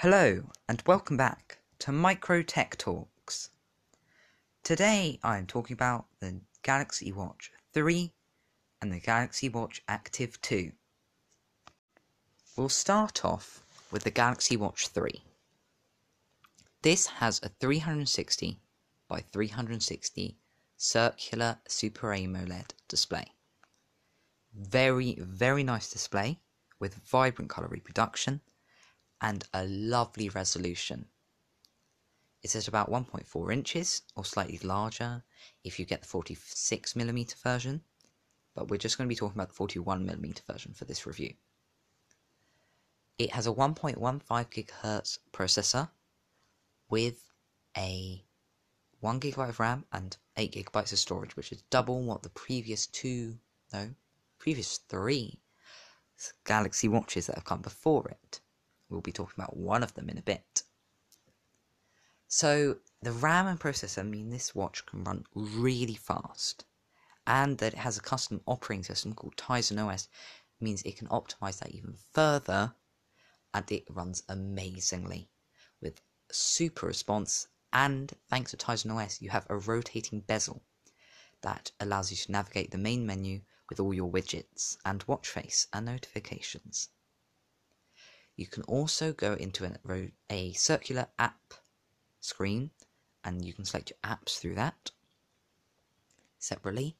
Hello and welcome back to Micro Tech Talks. Today I am talking about the Galaxy Watch 3 and the Galaxy Watch Active 2. We'll start off with the Galaxy Watch 3. This has a 360 by 360 circular Super AMOLED display. Very, very nice display with vibrant colour reproduction and a lovely resolution. It's at about 1.4 inches or slightly larger if you get the 46mm version, but we're just going to be talking about the 41mm version for this review. It has a 1.15 GHz processor with a 1GB of RAM and 8GB of storage, which is double what the previous two, no, previous three Galaxy watches that have come before it. We'll be talking about one of them in a bit. So, the RAM and processor mean this watch can run really fast, and that it has a custom operating system called Tizen OS means it can optimize that even further, and it runs amazingly with super response. And thanks to Tizen OS, you have a rotating bezel that allows you to navigate the main menu with all your widgets and watch face and notifications. You can also go into a, a circular app screen and you can select your apps through that separately.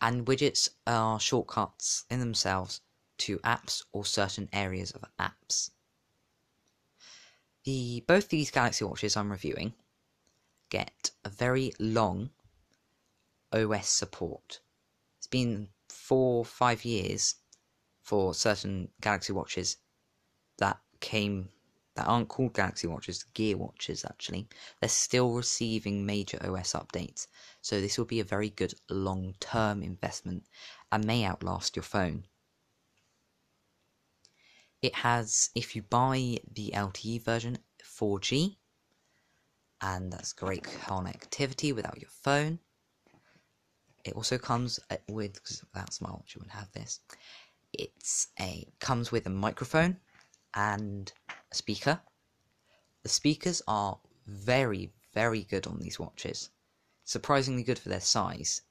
And widgets are shortcuts in themselves to apps or certain areas of apps. The both these Galaxy watches I'm reviewing get a very long OS support. It's been four, five years for certain Galaxy watches that came that aren't called Galaxy watches, Gear watches actually. They're still receiving major OS updates, so this will be a very good long term investment and may outlast your phone. It has, if you buy the LTE version, 4G, and that's great connectivity without your phone. It also comes uh, with because without smartwatch you wouldn't have this. It's a comes with a microphone and a speaker. The speakers are very very good on these watches, surprisingly good for their size,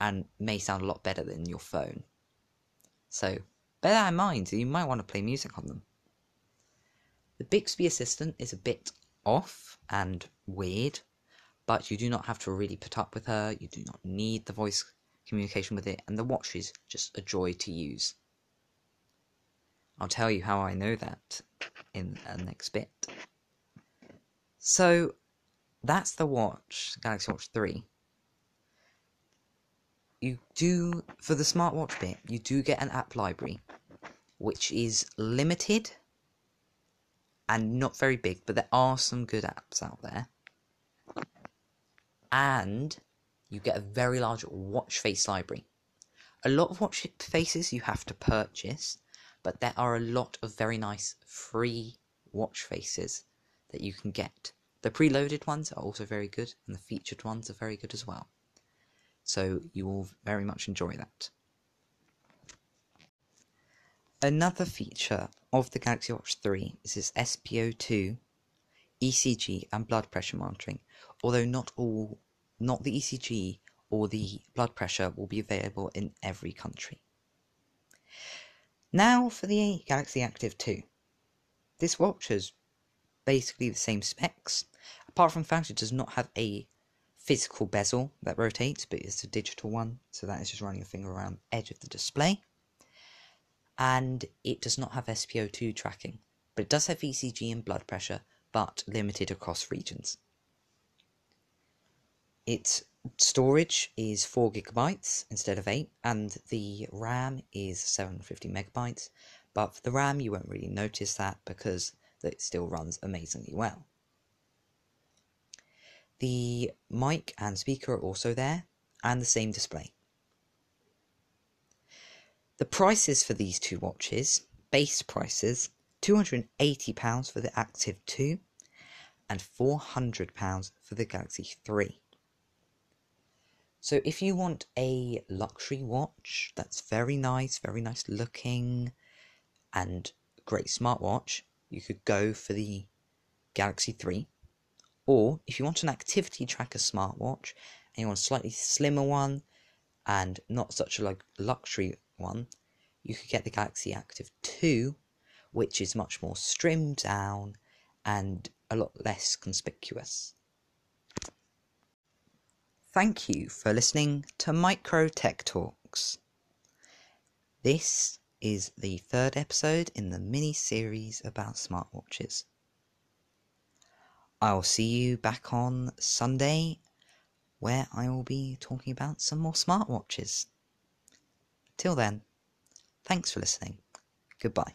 and may sound a lot better than your phone. So bear that in mind. You might want to play music on them. The Bixby Assistant is a bit off and weird but you do not have to really put up with her, you do not need the voice communication with it, and the watch is just a joy to use. I'll tell you how I know that in the next bit. So, that's the watch, Galaxy Watch 3. You do, for the smartwatch bit, you do get an app library, which is limited and not very big, but there are some good apps out there and you get a very large watch face library. A lot of watch faces you have to purchase, but there are a lot of very nice free watch faces that you can get. The preloaded ones are also very good, and the featured ones are very good as well. So you will very much enjoy that. Another feature of the Galaxy Watch 3 is its SpO2, ECG, and blood pressure monitoring, although not all not the ECG or the blood pressure will be available in every country. Now for the Galaxy Active 2. This watch has basically the same specs, apart from the fact it does not have a physical bezel that rotates, but it's a digital one, so that is just running a finger around the edge of the display. And it does not have SpO2 tracking, but it does have ECG and blood pressure, but limited across regions. Its storage is 4 gigabytes instead of 8, and the RAM is 750 megabytes. But for the RAM, you won't really notice that because it still runs amazingly well. The mic and speaker are also there, and the same display. The prices for these two watches, base prices, £280 for the Active 2 and £400 for the Galaxy 3. So if you want a luxury watch that's very nice, very nice looking, and great smartwatch, you could go for the Galaxy 3. Or if you want an activity tracker smartwatch and you want a slightly slimmer one and not such a like luxury one, you could get the Galaxy Active 2, which is much more trimmed down and a lot less conspicuous. Thank you for listening to Micro Tech Talks. This is the third episode in the mini series about smartwatches. I'll see you back on Sunday where I will be talking about some more smartwatches. Till then, thanks for listening. Goodbye.